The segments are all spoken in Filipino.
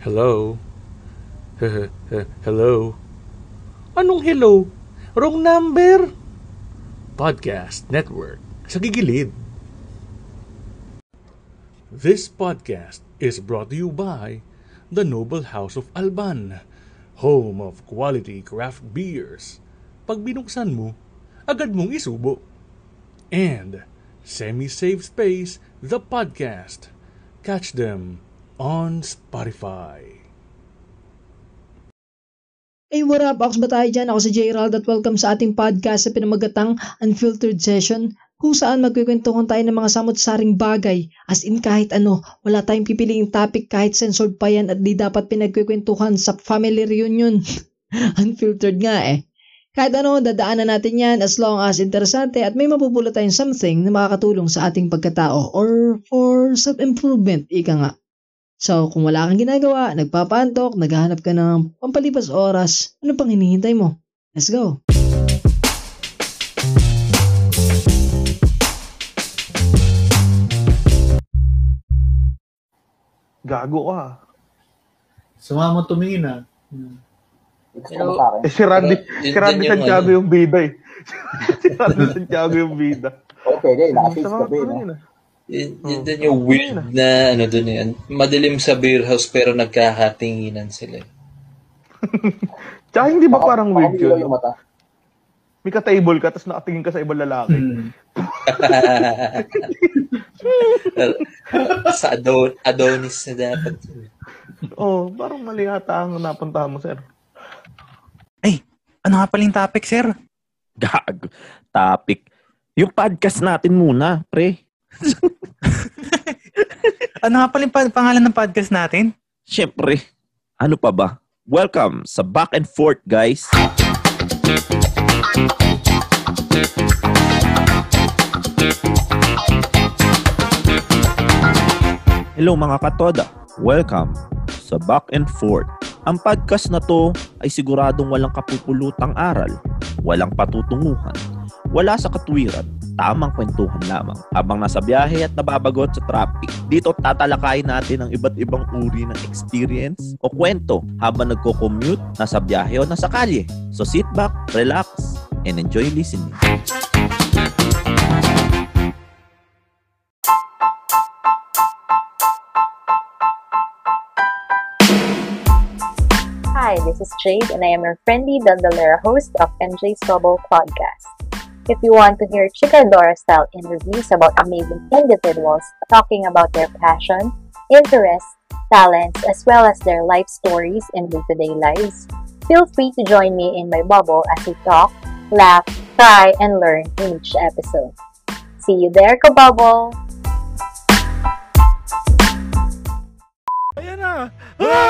Hello? hello? Anong hello? Wrong number? Podcast Network sa gigilid. This podcast is brought to you by the Noble House of Alban, home of quality craft beers. Pag binuksan mo, agad mong isubo. And Semi-Safe Space, the podcast. Catch them on Spotify. Hey, what up? Ako ba tayo dyan? Ako si J. at welcome sa ating podcast sa pinamagatang Unfiltered Session kung saan magkikwentuhan tayo ng mga samot-saring bagay as in kahit ano, wala tayong pipiliing topic kahit censored pa yan at di dapat pinagkikwentuhan sa family reunion. Unfiltered nga eh. Kahit ano, dadaanan natin yan as long as interesante at may mapupulot tayong something na makakatulong sa ating pagkatao or for self-improvement, ika nga. So, kung wala kang ginagawa, nagpapantok, naghahanap ka ng pampalipas oras, ano pang hinihintay mo? Let's go! Gago ka. Sumama tumingin ah. Pero, eh, si Randy, si Randy Santiago ano. yung bida eh. si Randy Santiago yung bida. Okay, okay. Nakasis ka ba eh. Yun, yun din yung weird na ano dun yan. Madilim sa beer house pero nagkakatinginan sila. Tsaka hindi ba parang weird yun? Yung mata. May ka-table ka, tapos nakatingin ka sa ibang lalaki. Hmm. sa Adon Adonis na dapat. oh, parang mali ata ang napunta mo, sir. Ay, ano nga paling topic, sir? Gag. Topic. Yung podcast natin muna, pre. ano nga pala yung pangalan ng podcast natin? Siyempre, ano pa ba? Welcome sa Back and Forth, guys. Hello mga katoda. Welcome sa Back and Forth. Ang podcast na to ay siguradong walang kapupulutang aral, walang patutunguhan, wala sa katwiran, tamang kwentuhan lamang habang nasa biyahe at nababagot sa traffic. Dito tatalakayin natin ang iba't ibang uri ng experience o kwento habang nagko-commute, nasa biyahe o nasa kalye. So sit back, relax, and enjoy listening. Hi, this is Jade, and I am your friendly Dandalera host of MJ's Trouble Podcast. If you want to hear Chicadora style interviews about amazing individuals talking about their passion, interests, talents, as well as their life stories and day to day lives, feel free to join me in my bubble as we talk, laugh, cry, and learn in each episode. See you there, Kabubble! Ayan na! Ah!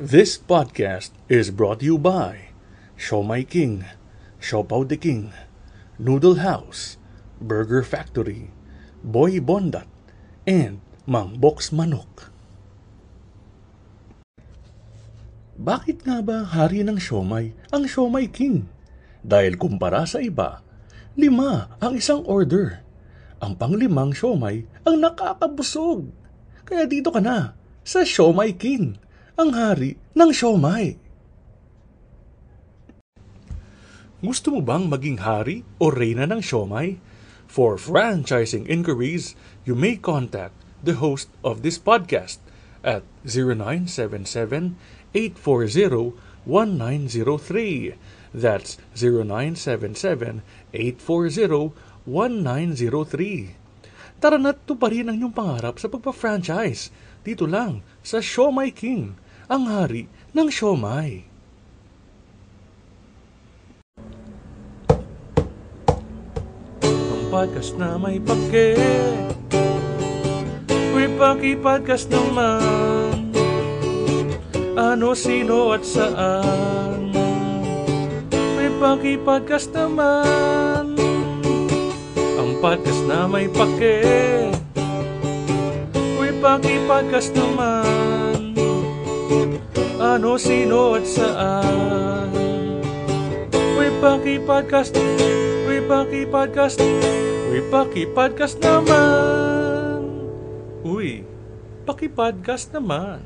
This podcast is brought to you by Show My King, Siopaw the King, Noodle House, Burger Factory, Boy Bondat, and Mang Box Manok. Bakit nga ba hari ng siomay ang siomay king? Dahil kumpara sa iba, lima ang isang order. Ang panglimang siomay ang nakakabusog. Kaya dito ka na sa siomay king ang hari ng siomay. Gusto mo bang maging hari o reyna ng siomay? For franchising inquiries, you may contact the host of this podcast at 0977-840-1903. That's 0977-840-1903. Tara na't tuparin ang inyong pangarap sa pagpa-franchise dito lang sa Siomay King, ang hari ng siomay. Ang podcast na may pake Uy, paki-podcast naman. Ano, sino at saan? Uy, paki-podcast naman. Ang podcast na may pake Uy, paki-podcast naman Ano, sino at saan? Uy, paki-podcast. Uy, paki-podcast. Uy, paki-podcast naman. Uy, paki-podcast naman.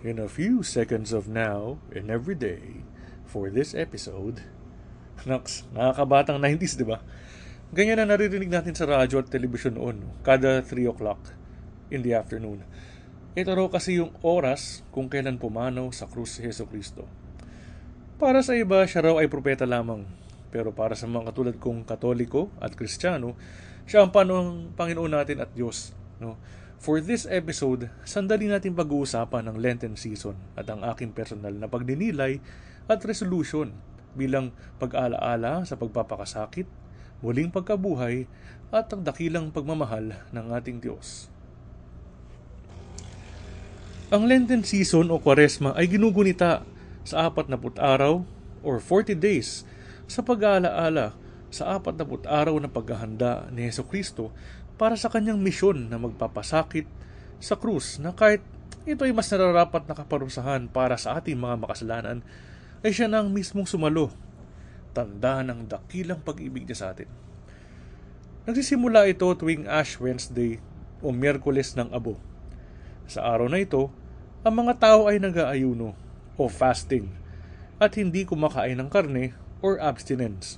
In a few seconds of now and every day for this episode, Nox, nakakabatang 90s, di ba? Ganyan na naririnig natin sa radyo at telebisyon noon, no? kada 3 o'clock in the afternoon. Ito raw kasi yung oras kung kailan pumanaw sa krus si Heso Kristo. Para sa iba, siya raw ay propeta lamang. Pero para sa mga katulad kong katoliko at kristyano, siya ang panong Panginoon natin at Diyos. No? For this episode, sandali natin pag-uusapan ng Lenten season at ang aking personal na pagdinilay at resolution bilang pag-alaala sa pagpapakasakit, muling pagkabuhay at ang dakilang pagmamahal ng ating Diyos. Ang Lenten season o Kwaresma ay ginugunita sa apat na araw or 40 days sa pag-aalaala sa apat na araw na paghahanda ni Yeso Kristo para sa kanyang misyon na magpapasakit sa krus na kahit ito ay mas nararapat na kaparusahan para sa ating mga makasalanan, ay siya nang mismong sumalo. Tanda ng dakilang pag-ibig niya sa atin. Nagsisimula ito tuwing Ash Wednesday o Miyerkules ng Abo. Sa araw na ito, ang mga tao ay nag-aayuno o fasting at hindi kumakain ng karne or abstinence.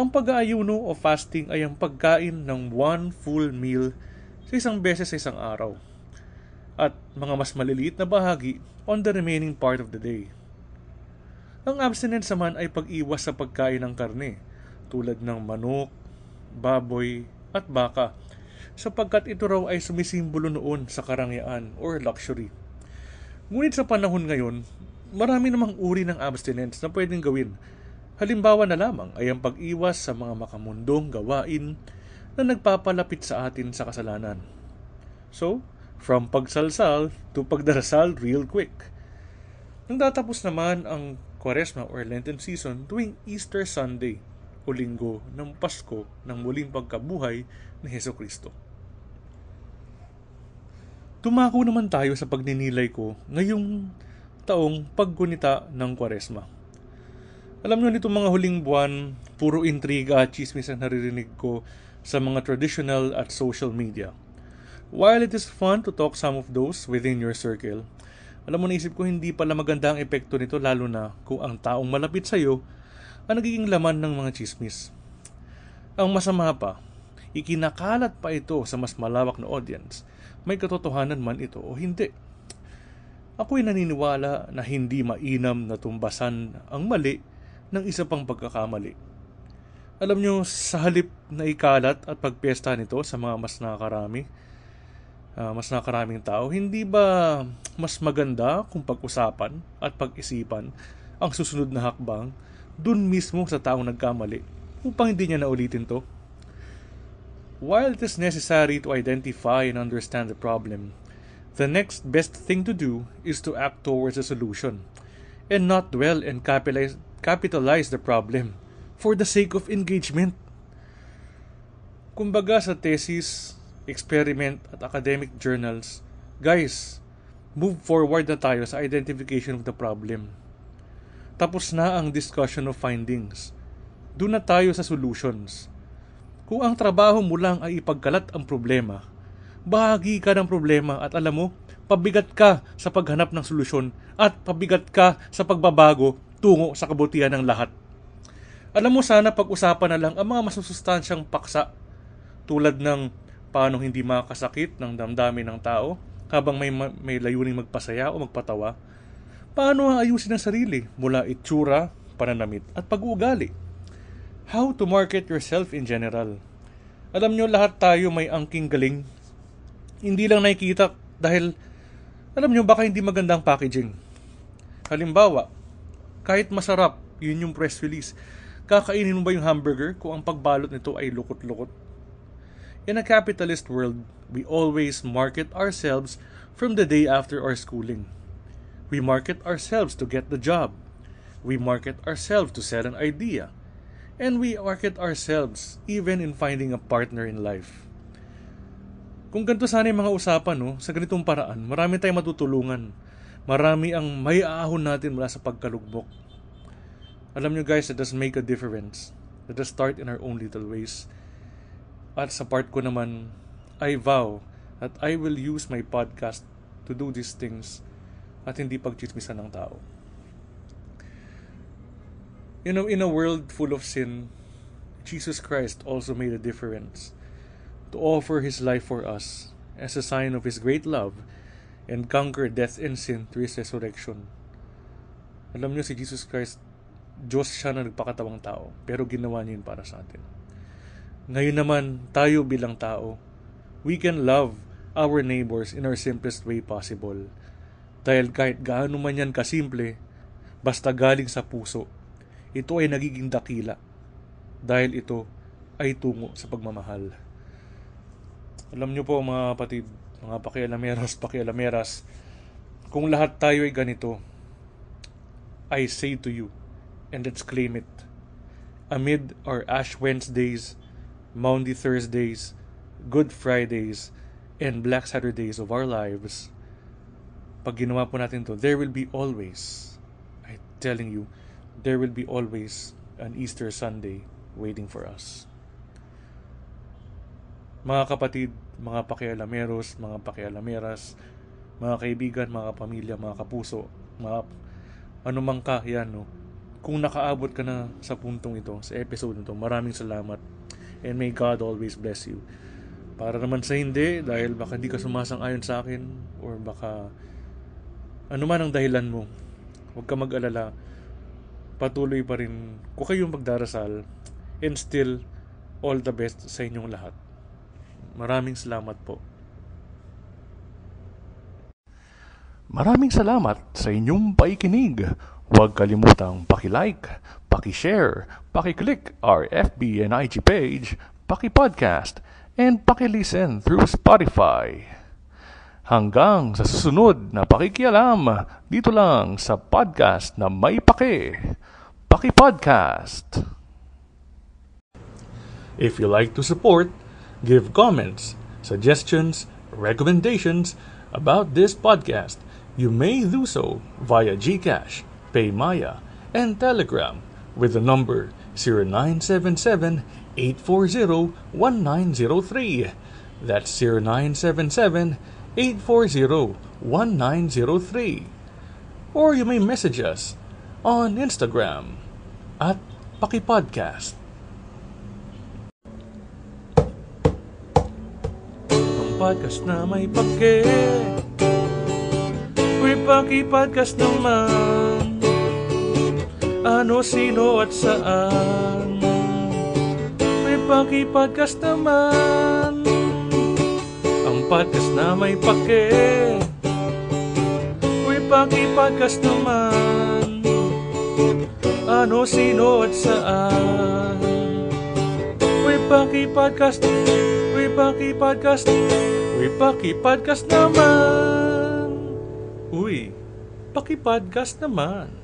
Ang pag-aayuno o fasting ay ang pagkain ng one full meal sa isang beses sa isang araw at mga mas maliliit na bahagi on the remaining part of the day. Ang abstinence naman ay pag-iwas sa pagkain ng karne tulad ng manok, baboy at baka sapagkat ito raw ay sumisimbolo noon sa karangyaan or luxury. Ngunit sa panahon ngayon, marami namang uri ng abstinence na pwedeng gawin Halimbawa na lamang ay ang pag-iwas sa mga makamundong gawain na nagpapalapit sa atin sa kasalanan. So, from pagsalsal to pagdarasal real quick. Nang datapos naman ang Quaresma or Lenten season tuwing Easter Sunday o linggo ng Pasko ng muling pagkabuhay ni Heso Kristo. Tumako naman tayo sa pagninilay ko ngayong taong paggunita ng Quaresma. Alam nyo nito mga huling buwan, puro intriga at chismis ang naririnig ko sa mga traditional at social media. While it is fun to talk some of those within your circle, alam mo naisip ko hindi pala maganda ang epekto nito lalo na kung ang taong malapit sa iyo ang nagiging laman ng mga chismis. Ang masama pa, ikinakalat pa ito sa mas malawak na audience, may katotohanan man ito o hindi. Ako'y naniniwala na hindi mainam na tumbasan ang mali ng isa pang pagkakamali. Alam nyo, sa halip na ikalat at pagpiesta nito sa mga mas nakakarami, uh, mas nakaraming tao, hindi ba mas maganda kung pag-usapan at pag-isipan ang susunod na hakbang dun mismo sa taong nagkamali upang hindi niya naulitin to? While it is necessary to identify and understand the problem, the next best thing to do is to act towards a solution and not dwell and capitalize, capitalize the problem for the sake of engagement. Kumbaga sa thesis, experiment at academic journals, guys, move forward na tayo sa identification of the problem. Tapos na ang discussion of findings. Doon na tayo sa solutions. Kung ang trabaho mo lang ay ipagkalat ang problema, bahagi ka ng problema at alam mo, pabigat ka sa paghanap ng solusyon at pabigat ka sa pagbabago tungo sa kabutihan ng lahat. Alam mo sana pag-usapan na lang ang mga masusustansyang paksa tulad ng paano hindi makasakit ng damdamin ng tao habang may, may layuning magpasaya o magpatawa. Paano ayusin ang sarili mula itsura, pananamit at pag-uugali. How to market yourself in general. Alam nyo lahat tayo may angking galing. Hindi lang nakikita dahil alam nyo baka hindi magandang packaging. Halimbawa, kahit masarap, yun yung press release. Kakainin mo ba yung hamburger kung ang pagbalot nito ay lukot-lukot? In a capitalist world, we always market ourselves from the day after our schooling. We market ourselves to get the job. We market ourselves to sell an idea. And we market ourselves even in finding a partner in life. Kung ganito sana yung mga usapan, no, sa ganitong paraan, marami tayong matutulungan. Marami ang may aahon natin mula sa pagkalugbok. Alam nyo guys, let us make a difference. Let us start in our own little ways. At sa part ko naman, I vow that I will use my podcast to do these things at hindi pagchismisan ng tao. You know, in a world full of sin, Jesus Christ also made a difference to offer His life for us as a sign of His great love and conquer death and sin through His resurrection. Alam niyo si Jesus Christ Diyos siya na nagpakatawang tao, pero ginawa niya yun para sa atin. Ngayon naman, tayo bilang tao, we can love our neighbors in our simplest way possible. Dahil kahit gaano man yan kasimple, basta galing sa puso, ito ay nagiging dakila. Dahil ito ay tungo sa pagmamahal. Alam niyo po mga kapatid, mga pakialameras, pakialameras, kung lahat tayo ay ganito, I say to you, and let's claim it. Amid our Ash Wednesdays, Maundy Thursdays, Good Fridays, and Black Saturdays of our lives, pag ginawa po natin to, there will be always, I'm telling you, there will be always an Easter Sunday waiting for us. Mga kapatid, mga pakialameros, mga pakialameras, mga kaibigan, mga pamilya, mga kapuso, mga anumang ka, yan, no? kung nakaabot ka na sa puntong ito, sa episode nito, maraming salamat. And may God always bless you. Para naman sa hindi, dahil baka hindi ka sumasang-ayon sa akin, or baka ano man ang dahilan mo, huwag ka mag-alala. Patuloy pa rin ko kayong magdarasal and still all the best sa inyong lahat. Maraming salamat po. Maraming salamat sa inyong paikinig. Huwag kalimutang paki-like, paki-share, paki-click our FB and IG page, paki-podcast, and paki-listen through Spotify. Hanggang sa susunod na pakikialam dito lang sa podcast na may paki, Paki Podcast. If you like to support, give comments, suggestions, recommendations about this podcast, you may do so via GCash PayMaya, and Telegram with the number 0977-840-1903. That's 0977-840-1903. Or you may message us on Instagram at Pakipodcast. Podcast na may May Pakipodcast naman ano, sino at saan? May paki-podcast naman Ang podcast na may pake. May paki-podcast naman Ano, sino at saan? May paki-podcast May paki-podcast May paki-podcast naman. Uy, paki-podcast naman